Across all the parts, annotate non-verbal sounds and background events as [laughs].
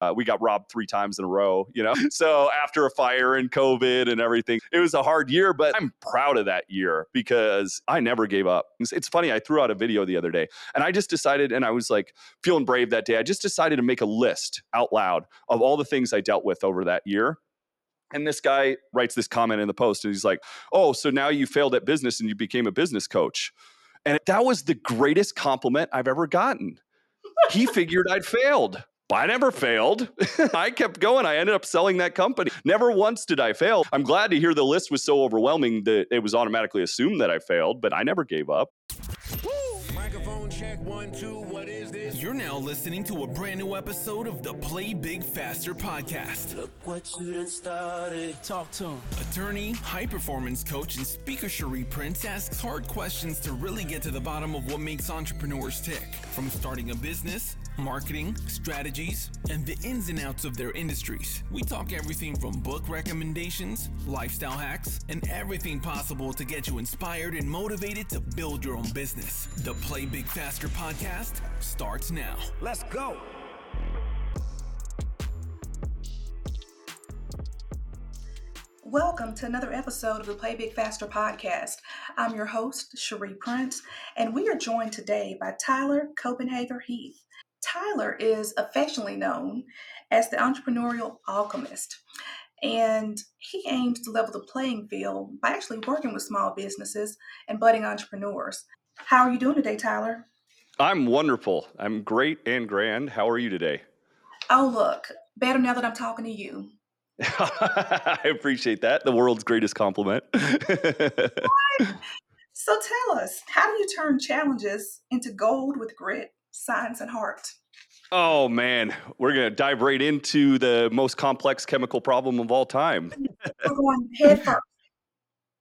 Uh, we got robbed three times in a row, you know? [laughs] So after a fire and COVID and everything, it was a hard year, but I'm proud of that year because I never gave up. It's, it's funny, I threw out a video the other day and I just decided, and I was like feeling brave that day. I just decided to make a list out loud of all the things I dealt with over that year. And this guy writes this comment in the post and he's like, Oh, so now you failed at business and you became a business coach. And that was the greatest compliment I've ever gotten. He figured I'd failed. But I never failed. [laughs] I kept going. I ended up selling that company. Never once did I fail. I'm glad to hear the list was so overwhelming that it was automatically assumed that I failed, but I never gave up. Microphone check one, two. What is this? You're now listening to a brand new episode of the Play Big Faster podcast. Look what you done started. Talk to him. Attorney, high performance coach, and speaker Cherie Prince asks hard questions to really get to the bottom of what makes entrepreneurs tick. From starting a business, marketing, strategies, and the ins and outs of their industries. We talk everything from book recommendations, lifestyle hacks, and everything possible to get you inspired and motivated to build your own business. The Play Big Faster podcast starts now. Let's go. Welcome to another episode of the Play Big Faster podcast. I'm your host, Cherie Prince, and we are joined today by Tyler Copenhaver-Heath. Tyler is affectionately known as the entrepreneurial alchemist, and he aims to level the playing field by actually working with small businesses and budding entrepreneurs. How are you doing today, Tyler? I'm wonderful. I'm great and grand. How are you today? Oh, look, better now that I'm talking to you. [laughs] I appreciate that. The world's greatest compliment. [laughs] So tell us, how do you turn challenges into gold with grit, science, and heart? oh man, we're going to dive right into the most complex chemical problem of all time. We're going head first.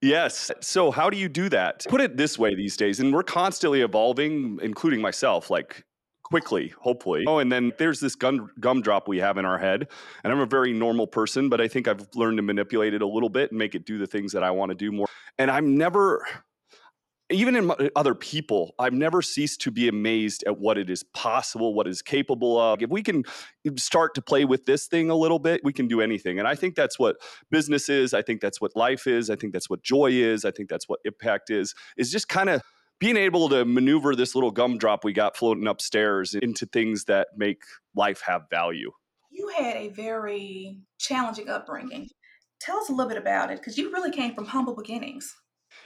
Yes. So, how do you do that? Put it this way these days, and we're constantly evolving, including myself, like quickly, hopefully. Oh, and then there's this gum, gumdrop we have in our head. And I'm a very normal person, but I think I've learned to manipulate it a little bit and make it do the things that I want to do more. And I'm never, even in mo- uh, other people, I've never ceased to be amazed at what it is possible, what is capable of. If we can mm, start to play with this thing a little bit, we can do anything. And I think that's what business is. I think that's what life is. I think that's what joy is. I think that's what impact is, is just kind of being able to maneuver this little gumdrop we got floating upstairs into things that make life have value. You had a very challenging upbringing. Tell us a little bit about it because you really came from humble beginnings.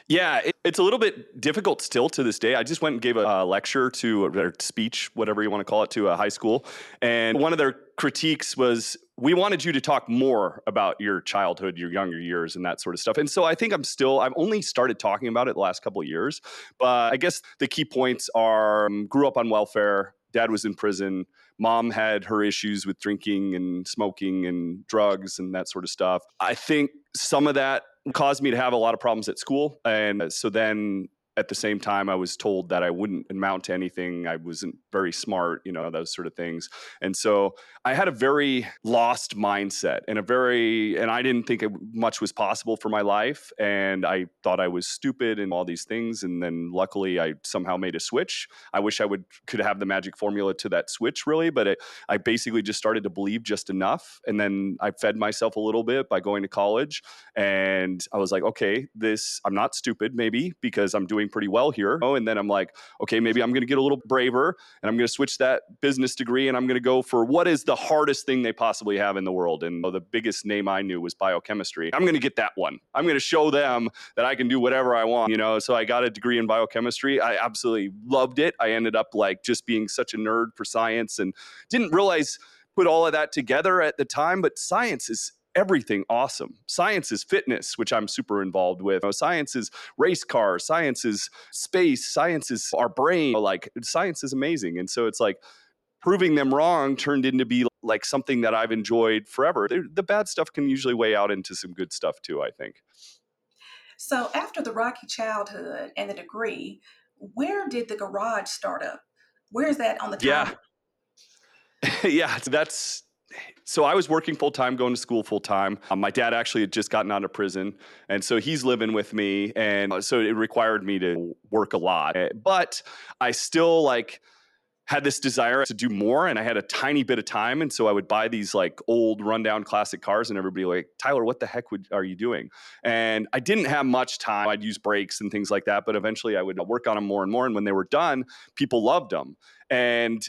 Yeah, it, it's a little bit difficult still to this day. I just went and gave a, uh lecture to or speech, whatever you want to call it, to a high school, and one of their critiques was we wanted you to talk more about your childhood, your younger years, and that sort of stuff. And so I think I'm still I've only started talking about it the last couple of years, but I guess the key points are um, grew up on welfare. Dad was in prison. Mom had her issues with drinking and smoking and drugs and that sort of stuff. I think some of that caused me to have a lot of problems at school. And so then at the same time, I was told that I wouldn't amount to anything. I wasn't very smart, you know, those sort of things. And so I had a very lost mindset and a very, and I didn't think much was possible for my life. And I thought I was stupid and all these things. And then luckily I somehow made a switch. I wish I would, could have the magic formula to that switch really, but it, I basically just started to believe just enough. And then I fed myself a little bit by going to college. And I was like, okay, this, I'm not stupid maybe because I'm doing pretty well here. Oh, and then I'm like, okay, maybe I'm going to get a little braver and I'm going to switch that business degree and I'm going to go for what is the hardest thing they possibly have in the world. And the biggest name I knew was biochemistry. I'm going to get that one. I'm going to show them that I can do whatever I want, you know? So I got a degree in biochemistry. I absolutely loved it. I ended up like just being such a nerd for science and didn't realize put all of that together at the time, but science is everything awesome. Science is fitness, which I'm super involved with. Science is race cars, science is space, science is our brain. Like science is amazing. And so it's like proving them wrong turned into be like something that I've enjoyed forever. The bad stuff can usually weigh out into some good stuff too, I think. So after the rocky childhood and the degree, where did the garage start up? Where is that on the Yeah. [laughs] yeah, that's so I was working full time, going to school full time. Um, my dad actually had just gotten out of prison, and so he's living with me, and uh, so it required me to work a lot. Eh, But I still like had this desire to do more and I had a tiny bit of time. And so I would buy these like old rundown classic cars and everybody like, Tyler, what the heck would, are you doing? And I didn't have much time. I'd use brakes and things like that, but eventually I would work on them more and more. And when they were done, people loved them. And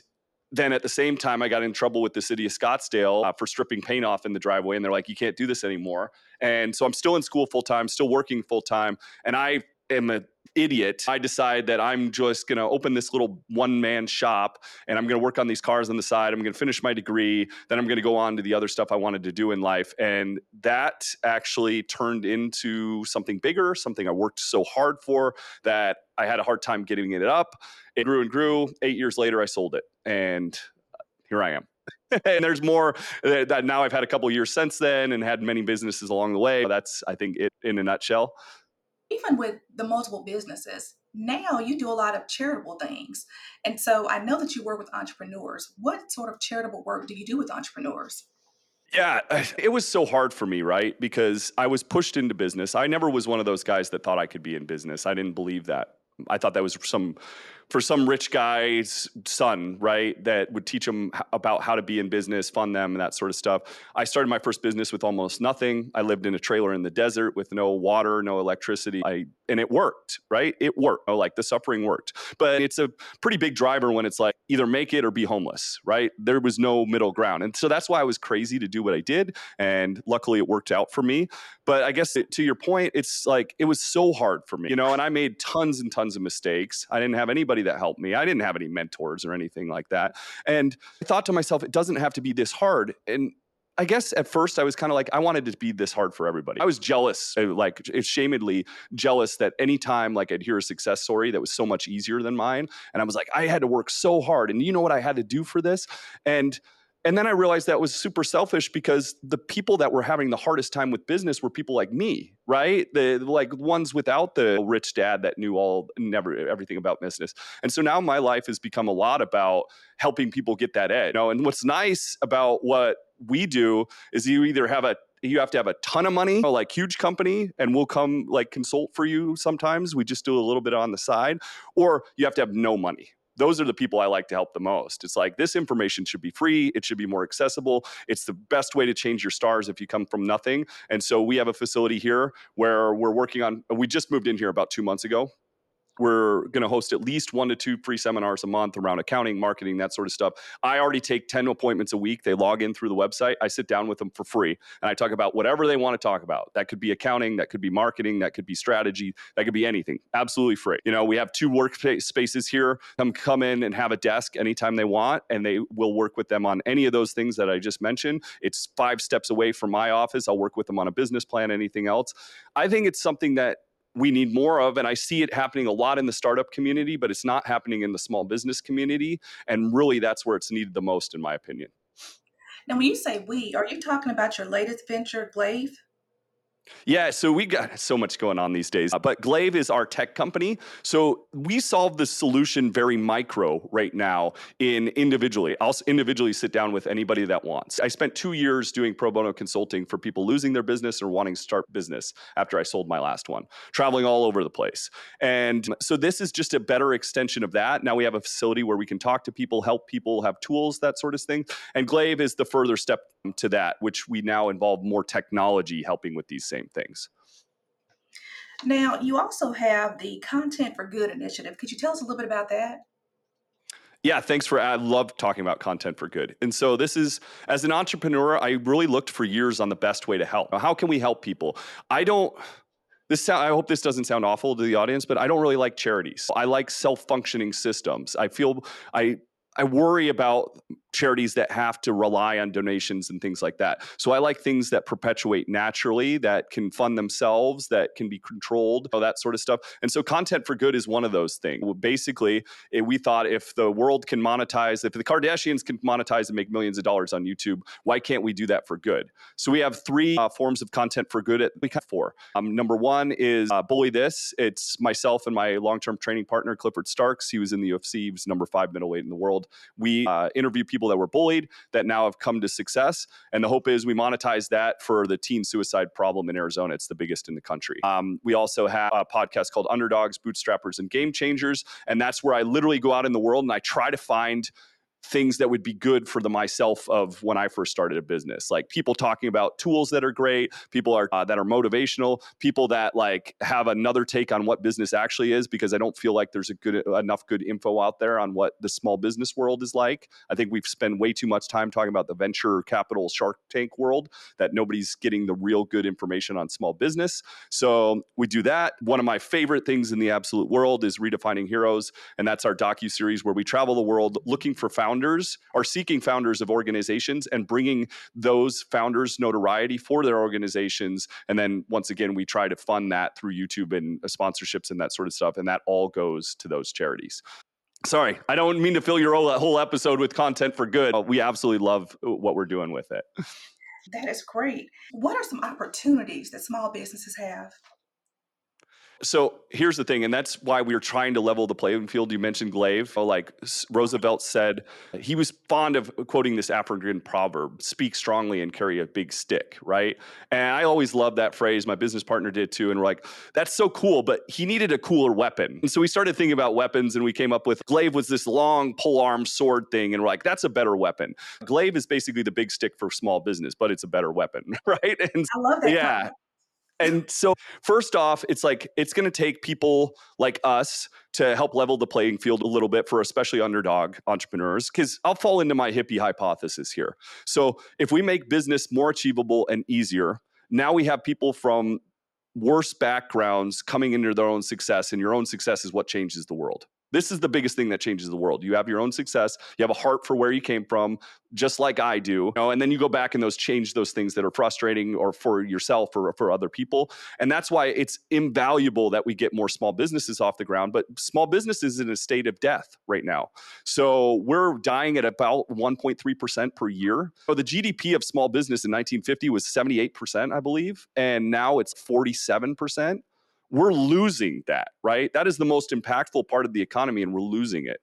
then at the same time, I got in trouble with the city of Scottsdale uh, for stripping paint off in the driveway. And they're like, you can't do this anymore. And so I'm still in school full time, still working full time. And I am an idiot. I decide that I'm just going to open this little one man shop and I'm going to work on these cars on the side. I'm going to finish my degree. Then I'm going to go on to the other stuff I wanted to do in life. And that actually turned into something bigger, something I worked so hard for that I had a hard time getting it up. It grew and grew. Eight years later, I sold it. And here I am. [laughs] and there's more eh, that now I've had a couple years since then and had many businesses along the way. That's, I think, it in a nutshell even with the multiple businesses, now you do a lot of charitable things. And so I know that you work with entrepreneurs. What sort of charitable work do you do with entrepreneurs? Yeah, it was so hard for me, right? Because I was pushed into business. I never was one of those guys that thought I could be in business. I didn't believe that. I thought that was some for some rich guy's son, right? That would teach them about how to be in business, fund them, and that sort of stuff. I started my first business with almost nothing. I lived in a trailer in the desert with no water, no electricity. I and it worked, right? It worked. Oh, like the suffering worked. But it's a pretty big driver when it's like either make it or be homeless, right? There was no middle ground. And so that's why I was crazy to do what I did. And luckily it worked out for me. But I guess it, to your point, it's like it was so hard for me, you know, and I made tons and tons of mistakes. I didn't have anybody that helped me. I didn't have any mentors or anything like that. And I thought to myself, it doesn't have to be this hard. And I guess at first I was kind of like, I wanted to be this hard for everybody. I was jealous, uh, like shamedly jealous that anytime like I'd hear a success story that was so much easier than mine. And I was like, I had to work so hard. And you know what I had to do for this? And and then I realized that was super selfish because the people that were having the hardest time with business were people like me, right? The like ones without the rich dad that knew all never everything about business. And so now my life has become a lot about helping people get that edge. You know, and what's nice about what we do is you either have a you have to have a ton of money, like huge company, and we'll come like consult for you sometimes. We just do a little bit on the side, or you have to have no money, those are the people I like to help the most. It's like this information should be free, it should be more accessible. It's the best way to change your stars if you come from nothing. And so we have a facility here where we're working on we just moved in here about 2 months ago we're going to host at least one to two free seminars a month around accounting, marketing, that sort of stuff. I already take 10 appointments a week. They log in through the website. I sit down with them for free and I talk about whatever they want to talk about. That could be accounting, that could be marketing, that could be strategy, that could be anything. Absolutely free. You know, we have two work spaces here. Come come in and have a desk anytime they want and they will work with them on any of those things that I just mentioned. It's 5 steps away from my office. I'll work with them on a business plan, anything else. I think it's something that we need more of. And I see it happening a lot in the startup community, but it's not happening in the small business community. And really, that's where it's needed the most, in my opinion. Now, when you say we, are you talking about your latest venture, Glaive? Yeah, so we got [laughs] so much going on these days. Uh, but Glaive is our tech company. So we solve the solution very micro right now in individually. I'll individually sit down with anybody that wants. I spent two years doing pro bono consulting for people losing their business or wanting to start business after I sold my last one, traveling all over the place. And so this is just a better extension of that. Now we have a facility where we can talk to people, help people, have tools, that sort of thing. And Glaive is the further step to that, which we now involve more technology helping with these same things. Now, you also have the Content for Good initiative. Could you tell us a little bit about that? Yeah, thanks for. I love talking about content for good. And so, this is, as an entrepreneur, I really looked for years on the best way to help. How can we help people? I don't, this sound, I hope this doesn't sound awful to the audience, but I don't really like charities. I like self-functioning systems. I feel I I worry about charities that have to rely on donations and things like that. So I like things that perpetuate naturally, that can fund themselves, that can be controlled, all that sort of stuff. And so Content for Good is one of those things. Basically, eh, we thought if the world can monetize, if the Kardashians can monetize and make millions of dollars on YouTube, why can't we do that for good? So we have three uh, forms of content for good at we cut for. Um, number one is uh, Bully This. It's myself and my long-term training partner, Clifford Starks. He was in the UFC. He was number five middleweight in the world world. We uh, interview people that were bullied that now have come to success. And the hope is we monetize that for the teen suicide problem in Arizona. It's the biggest in the country. Um, we also have a podcast called Underdogs, Bootstrappers, and Game Changers. And that's where I literally go out in the world and I try to find things that would be good for the myself of when I first started a business. Like people talking about tools that are great, people are uh, that are motivational, people that like have another take on what business actually is because I don't feel like there's a good enough good info out there on what the small business world is like. I think we've spent way too much time talking about the venture capital Shark Tank world that nobody's getting the real good information on small business. So we do that. One of my favorite things in the absolute world is redefining heroes, and that's our docu series where we travel the world looking for founders founders are seeking founders of organizations and bringing those founders notoriety for their organizations. And then once again, we try to fund that through YouTube and uh, sponsorships and that sort of stuff. And that all goes to those charities. Sorry, I don't mean to fill your whole episode with content for good. We absolutely love uh, what we're doing with it. That is great. What are some opportunities that small businesses have? So here's the thing, and that's why we are trying to level the playing field. You mentioned Glaive. Like Roosevelt said, he was fond of quoting this African proverb speak strongly and carry a big stick, right? And I always loved that phrase. My business partner did too. And we're like, that's so cool, but he needed a cooler weapon. And so we started thinking about weapons and we came up with Glaive was this long pole arm sword thing. And we're like, that's a better weapon. Glaive is basically the big stick for small business, but it's a better weapon, [laughs] right? And I love that. Yeah and so first off it's like it's going to take people like us to help level the playing field a little bit for especially underdog entrepreneurs because i'll fall into my hippie hypothesis here. So if we make business more achievable and easier now we have people from worse backgrounds coming into their own success and your own success is what changes the world this is the biggest thing that changes the world. You have your own success. You have a heart for where you came from, just like I do. You know, and then you go back and those change those things that are frustrating or for yourself or for other people. And that's why it's invaluable that we get more small businesses off the ground. But small businesses in a state of death right now. So we're dying at about 1.3% per year. So the GDP of small business in 1950 was 78%, I believe. And now it's 47% we're losing that, right? That is the most impactful part of the economy, and we're losing it.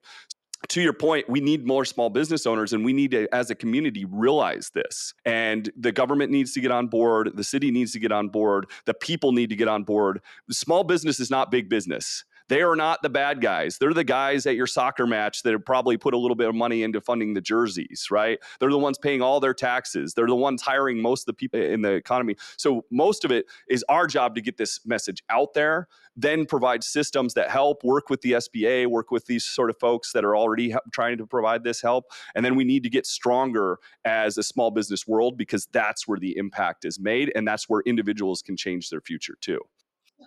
To your point, we need more small business owners, and we need to, as a community, realize this. And the government needs to get on board, the city needs to get on board, the people need to get on board. Small business is not big business they are not the bad guys. They're the guys at your soccer match that have probably put a little bit of money into funding the jerseys, right? They're the ones paying all their taxes. They're the ones hiring most of the people in the economy. So most of it is our job to get this message out there, then provide systems that help, work with the SBA, work with these sort of folks that are already trying to provide this help. And then we need to get stronger as a small business world because that's where the impact is made and that's where individuals can change their future too.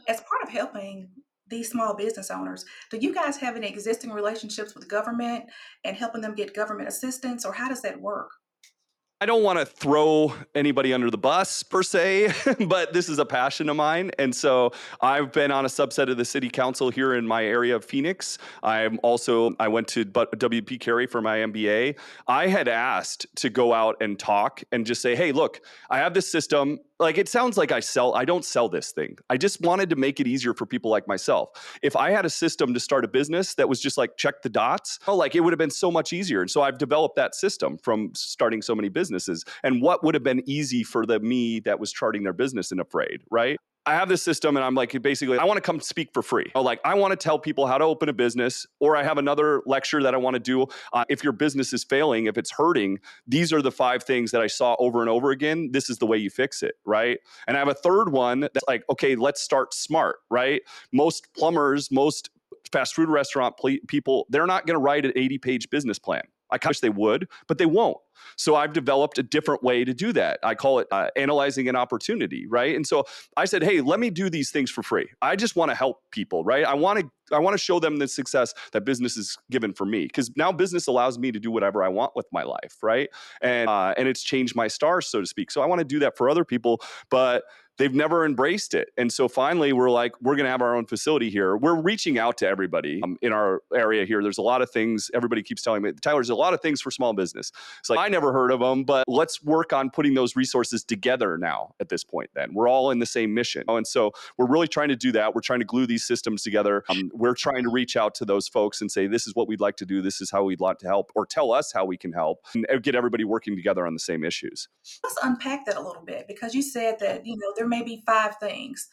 As part of helping these small business owners do you guys have any existing relationships with government and helping them get government assistance or how does that work I don't want to throw anybody under the bus per se, [laughs] but this is a passion of mine. And so I've been on a subset of the city council here in my area of Phoenix. I'm also, I went to WP Carey for my MBA. I had asked to go out and talk and just say, hey, look, I have this system like it sounds like I sell I don't sell this thing. I just wanted to make it easier for people like myself. If I had a system to start a business that was just like check the dots, oh like it would have been so much easier. And so I've developed that system from starting so many businesses. And what would have been easy for the me that was charting their business and afraid, right? I have this system and I'm like, basically, I want to come speak for free. Oh, like, I want to tell people how to open a business, or I have another lecture that I want to do. Uh, if your business is failing, if it's hurting, these are the five things that I saw over and over again. This is the way you fix it, right? And I have a third one that's like, okay, let's start smart, right? Most plumbers, most fast food restaurant people, they're not going to write an 80 page business plan. I wish they would, but they won't. So I've developed a different way to do that. I call it uh, analyzing an opportunity, right? And so I said, "Hey, let me do these things for free. I just want to help people, right? I want to I want to show them the success that business is given for me because now business allows me to do whatever I want with my life, right? And uh, and it's changed my stars, so to speak. So I want to do that for other people, but they've never embraced it. And so finally, we're like, we're going to have our own facility here. We're reaching out to everybody um, in our area here. There's a lot of things everybody keeps telling me, Tyler, there's a lot of things for small business. It's like, I never heard of them, but let's work on putting those resources together now at this point. Then we're all in the same mission. Oh, And so we're really trying to do that. We're trying to glue these systems together. Um, we're trying to reach out to those folks and say, this is what we'd like to do. This is how we'd like to help, or tell us how we can help and uh, get everybody working together on the same issues. Let's unpack that a little bit because you said that, you know, there may be five things,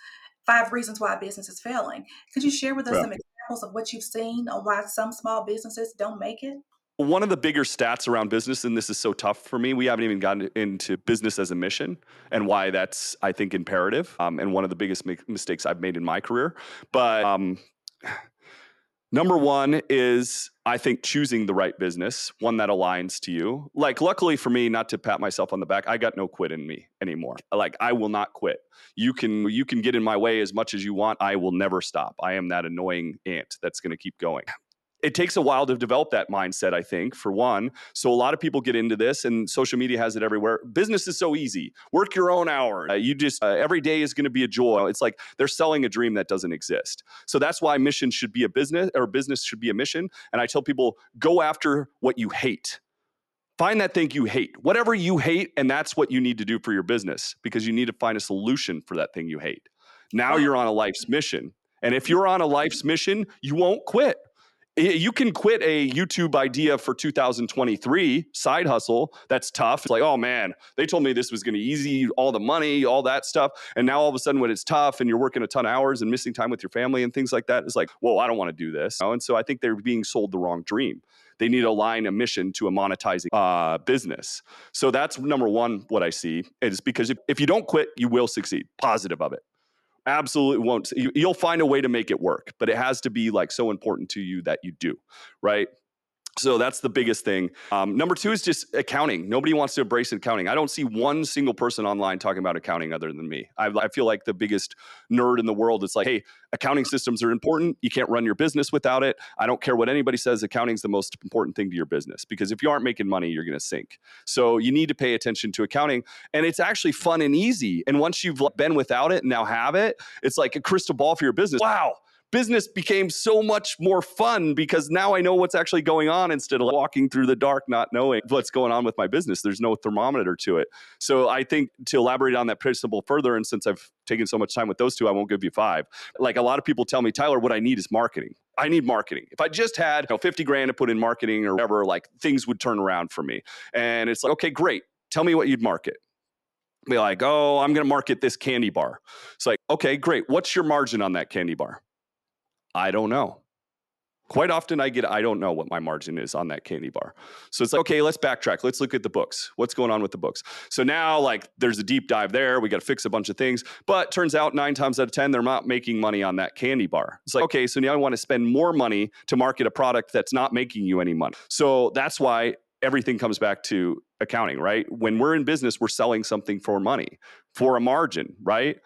five reasons why a business is failing. Could you share with us some examples of what you've seen on why some small businesses don't make it? One of the bigger stats around business, and this is so tough for me, we haven't even gotten into business as a mission and why that's, I think, imperative. Um, and one of the biggest mi- mistakes I've made in my career. But um, [sighs] number one is, I think, choosing the right business, one that aligns to you. Like, luckily for me, not to pat myself on the back, I got no quit in me anymore. Like, I will not quit. You can you can get in my way as much as you want. I will never stop. I am that annoying ant that's going to keep going it takes a while to develop that mindset, I think, for one. So a lot of people get into this, and social media has it everywhere. Business is so easy. Work your own hours. Uh, you just uh, every day is going to be a joy. It's like they're selling a dream that doesn't exist. So that's why mission should be a business, or business should be a mission. And I tell people, go after what you hate. Find that thing you hate, whatever you hate, and that's what you need to do for your business because you need to find a solution for that thing you hate. Now you're on a life's mission. And if you're on a life's mission, you won't quit you can quit a YouTube idea for 2023 side hustle. That's tough. It's like, oh man, they told me this was going to easy all the money, all that stuff. And now all of a sudden, when it's tough and you're working a ton of hours and missing time with your family and things like that, it's like, whoa, I don't want to do this. And so I think they're being sold the wrong dream. They need to align a mission to a monetizing uh, business. So that's number one, what I see is because if, if you don't quit, you will succeed. Positive of it absolutely won't you, you'll find a way to make it work but it has to be like so important to you that you do right so that's the biggest thing. Um, number two is just accounting. Nobody wants to embrace accounting. I don't see one single person online talking about accounting other than me. I, I feel like the biggest nerd in the world. It's like, hey, accounting systems are important. You can't run your business without it. I don't care what anybody says. Accounting is the most important thing to your business because if you aren't making money, you're going to sink. So you need to pay attention to accounting, and it's actually fun and easy. And once you've been without it and now have it, it's like a crystal ball for your business. Wow business became so much more fun because now I know what's actually going on instead of walking through the dark, not knowing what's going on with my business. There's no thermometer to it. So I think to elaborate on that principle further, and since I've taken so much time with those two, I won't give you five. Like a lot of people tell me, Tyler, what I need is marketing. I need marketing. If I just had you know, 50 grand to put in marketing or whatever, like things would turn around for me. And it's like, okay, great. Tell me what you'd market be like, oh, I'm going to market this candy bar. It's like, okay, great. What's your margin on that candy bar? I don't know. Quite often I get, I don't know what my margin is on that candy bar. So it's like, okay, let's backtrack. Let's look at the books. What's going on with the books? So now, like, there's a deep dive there. We got to fix a bunch of things. But turns out nine times out of 10, they're not making money on that candy bar. It's like, okay, so now I want to spend more money to market a product that's not making you any money. So that's why everything comes back to accounting, right? When we're in business, we're selling something for money, for a margin, right?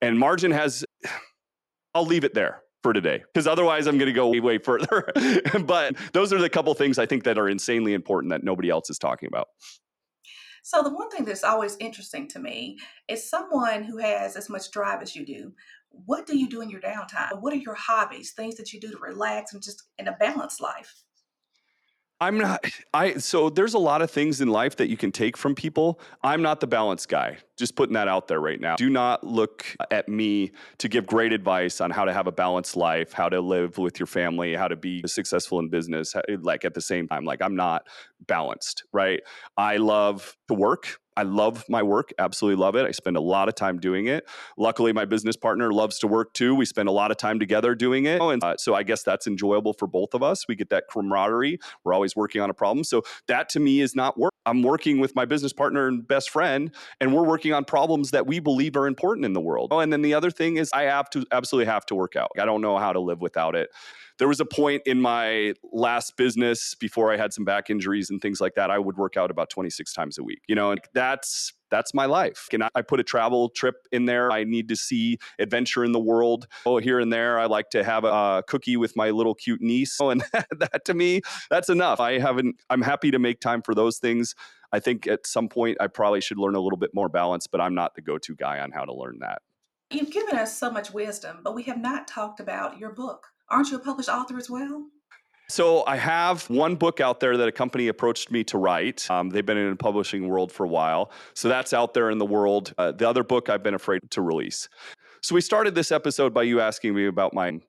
And margin has, [sighs] I'll leave it there for today because otherwise I'm going to go way, way further. [laughs] but those are the couple things I think that are insanely important that nobody else is talking about. So, the one thing that's always interesting to me is someone who has as much drive as you do. What do you do in your downtime? What are your hobbies, things that you do to relax and just in a balanced life? I'm not I so there's a lot of things in life that you can take from people. I'm not the balance guy. Just putting that out there right now. Do not look at me to give great advice on how to have a balanced life, how to live with your family, how to be successful in business like at the same time. Like I'm not balanced, right? I love to work. I love my work, absolutely love it. I spend a lot of time doing it. Luckily, my business partner loves to work too. We spend a lot of time together doing it. And uh, so I guess that's enjoyable for both of us. We get that camaraderie. We're always working on a problem. So that to me is not work. I'm working with my business partner and best friend, and we're working on problems that we believe are important in the world. Oh, and then the other thing is I have to absolutely have to work out. I don't know how to live without it there was a point in my last business before I had some back injuries and things like that. I would work out about 26 times a week, you know, and that's that's my life. And I put a travel trip in there. I need to see adventure in the world. Oh, here and there, I like to have a cookie with my little cute niece. Oh, and [laughs] that to me, that's enough. I haven't. I'm happy to make time for those things. I think at some point I probably should learn a little bit more balance, but I'm not the go-to guy on how to learn that. You've given us so much wisdom, but we have not talked about your book. Aren't you a published author as well? So I have one book out there that a company approached me to write. Um, they've been in the publishing world for a while, so that's out there in the world. Uh, the other book I've been afraid to release. So we started this episode by you asking me about my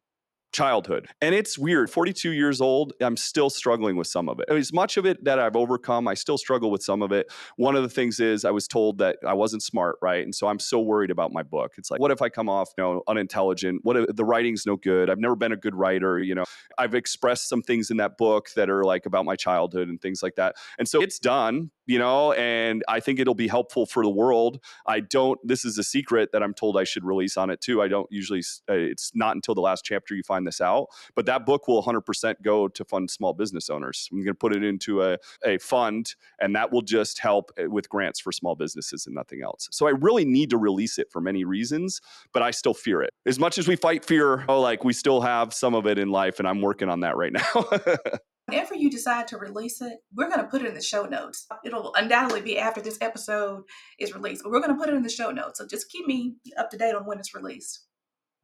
childhood. And it's weird. 42 years old, I'm still struggling with some of it. As much of it that I've overcome, I still struggle with some of it. One of the things is I was told that I wasn't smart, right? And so I'm so worried about my book. It's like, what if I come off, you know, unintelligent? What if the writing's no good? I've never been a good writer, you know. I've expressed some things in that book that are like about my childhood and things like that. And so it's done, you know, and I think it'll be helpful for the world. I don't this is a secret that I'm told I should release on it too. I don't usually uh, it's not until the last chapter you find find this out. But that book will 100% go to fund small business owners. I'm going to put it into a, a fund, and that will just help eh, with grants for small businesses and nothing else. So I really need to release it for many reasons, but I still fear it. As much as we fight fear, oh, like we still have some of it in life, and I'm working on that right now. [laughs] Whenever you decide to release it, we're going to put it in the show notes. It'll undoubtedly be after this episode is released, but we're going to put it in the show notes. So just keep me up to date on when it's released.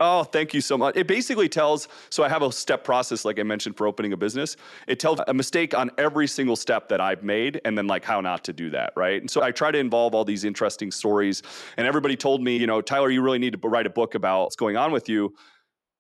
Oh, thank you so much. It basically tells, so I have a step process, like I mentioned, for opening a business. It tells a mistake on every single step that I've made and then like how not to do that, right? And so I try to involve all these interesting stories. And everybody told me, you know, Tyler, you really need to write a book about what's going on with you.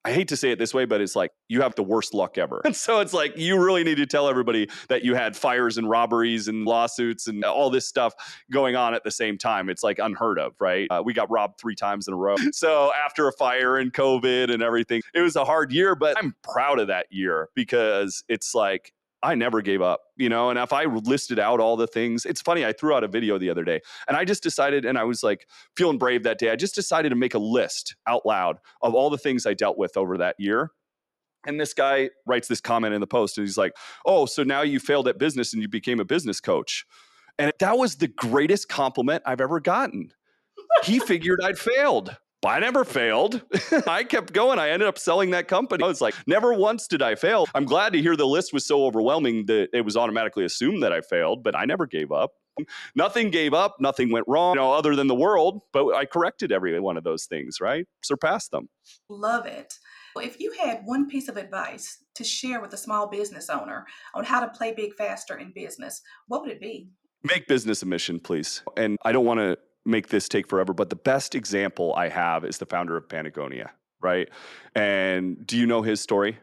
I hate to say it this way, but it's like you have the worst luck ever. And [laughs] so it's like you really need to tell everybody that you had fires and robberies and lawsuits and all this stuff going on at the same time. It's like unheard of, right? Uh, we got robbed three times in a row. [laughs] So after a fire and COVID and everything, it was a hard year, but I'm proud of that year because it's like I never gave up, you know. And if I listed out all the things, it's funny. I threw out a video the other day and I just decided, and I was like feeling brave that day. I just decided to make a list out loud of all the things I dealt with over that year. And this guy writes this comment in the post and he's like, Oh, so now you failed at business and you became a business coach. And that was the greatest compliment I've ever gotten. he figured I'd failed. I never failed. [laughs] I kept going. I ended up selling that company. I was like, never once did I fail. I'm glad to hear the list was so overwhelming that it was automatically assumed that I failed, but I never gave up. Nothing gave up, nothing went wrong, you know, other than the world, but I corrected every one of those things, right? Surpassed them. Love it. If you had one piece of advice to share with a small business owner on how to play big faster in business, what would it be? Make business a mission, please. And I don't want to make this take forever, but the best example I have is the founder of Patagonia, right? And do you know his story?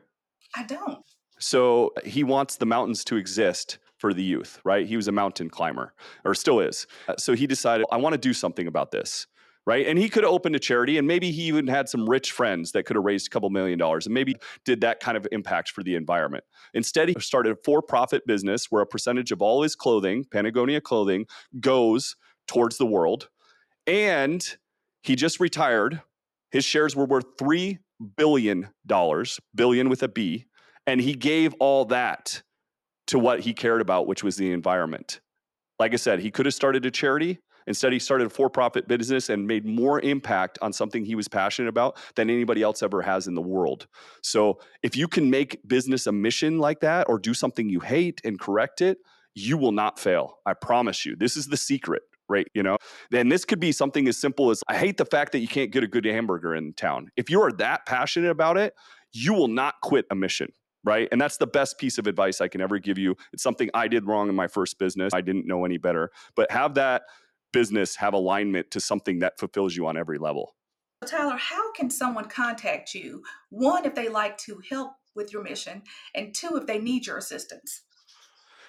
I don't. So he wants the mountains to exist for the youth, right? He was a mountain climber, or still is. So he decided, I want to do something about this right? And he could have opened a charity and maybe he even had some rich friends that could have raised a couple million dollars and maybe did that kind of impact for the environment. Instead, he started a for profit business where a percentage of all his clothing, Patagonia clothing, goes towards the world. And he just retired. His shares were worth $3 billion, billion with a B. And he gave all that to what he cared about, which was the environment. Like I said, he could have started a charity. Instead, he started a for profit business and made more impact on something he was passionate about than anybody else ever has in the world. So, if you can make business a mission like that or do something you hate and correct it, you will not fail. I promise you. This is the secret right? You know, and this could be something as simple as I hate the fact that you can't get a good hamburger in town. If you are that passionate about it, you will not quit a mission. Right. And that's the best piece of advice I can ever give you. It's something I did wrong in my first business. I didn't know any better, but have that business have alignment to something that fulfills you on every level. Tyler, how can someone contact you? One, if they like to help with your mission, and two, if they need your assistance.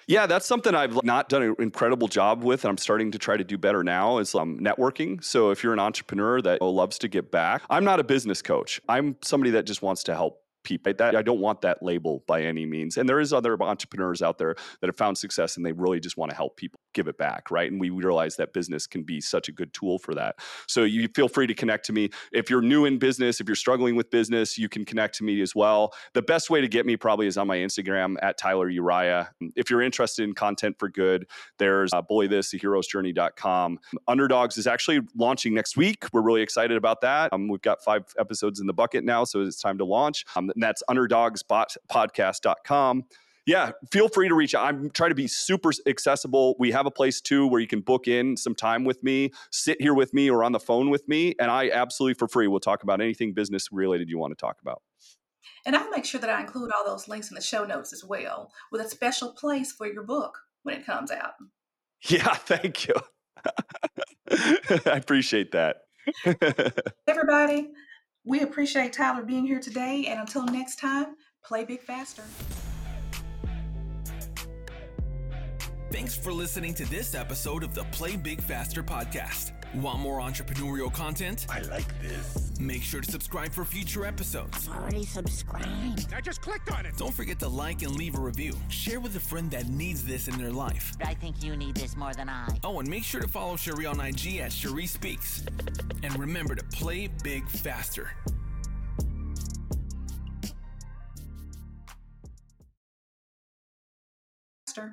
Yeah, that's something I've not done an incredible job with, and I'm starting to try to do better now. Is um, networking. So if you're an entrepreneur that loves to give back, I'm not a business coach. I'm somebody that just wants to help people. That I don't want that label by any means. And there is other entrepreneurs out there that have found success and they really just want to help people give it back, right? And we realize that business can be such a good tool for that. So you feel free to connect to me. If you're new in business, if you're struggling with business, you can connect to me as well. The best way to get me probably is on my Instagram at Tyler Uriah. If you're interested in content for good, there's uh, bully this, theheroesjourney.com. Underdogs is actually launching next week. We're really excited about that. Um, we've got five episodes in the bucket now, so it's time to launch. Um, and that's underdogspodcast.com yeah, feel free to reach out. I'm trying to be super accessible. We have a place too where you can book in some time with me, sit here with me, or on the phone with me, and I absolutely for free will talk about anything business related you want to talk about. And I'll make sure that I include all those links in the show notes as well, with a special place for your book when it comes out. Yeah, [laughs] thank you. [laughs] I appreciate that. [laughs] Everybody, we appreciate Tyler being here today. And until next time, play big faster. Thanks for listening to this episode of the Play Big Faster podcast. Want more entrepreneurial content? I like this. Make sure to subscribe for future episodes. Already subscribed. I just clicked on it. Don't forget to like and leave a review. Share with a friend that needs this in their life. I think you need this more than I. Oh, and make sure to follow Cherie on IG at Cherie Speaks. And remember to play big faster.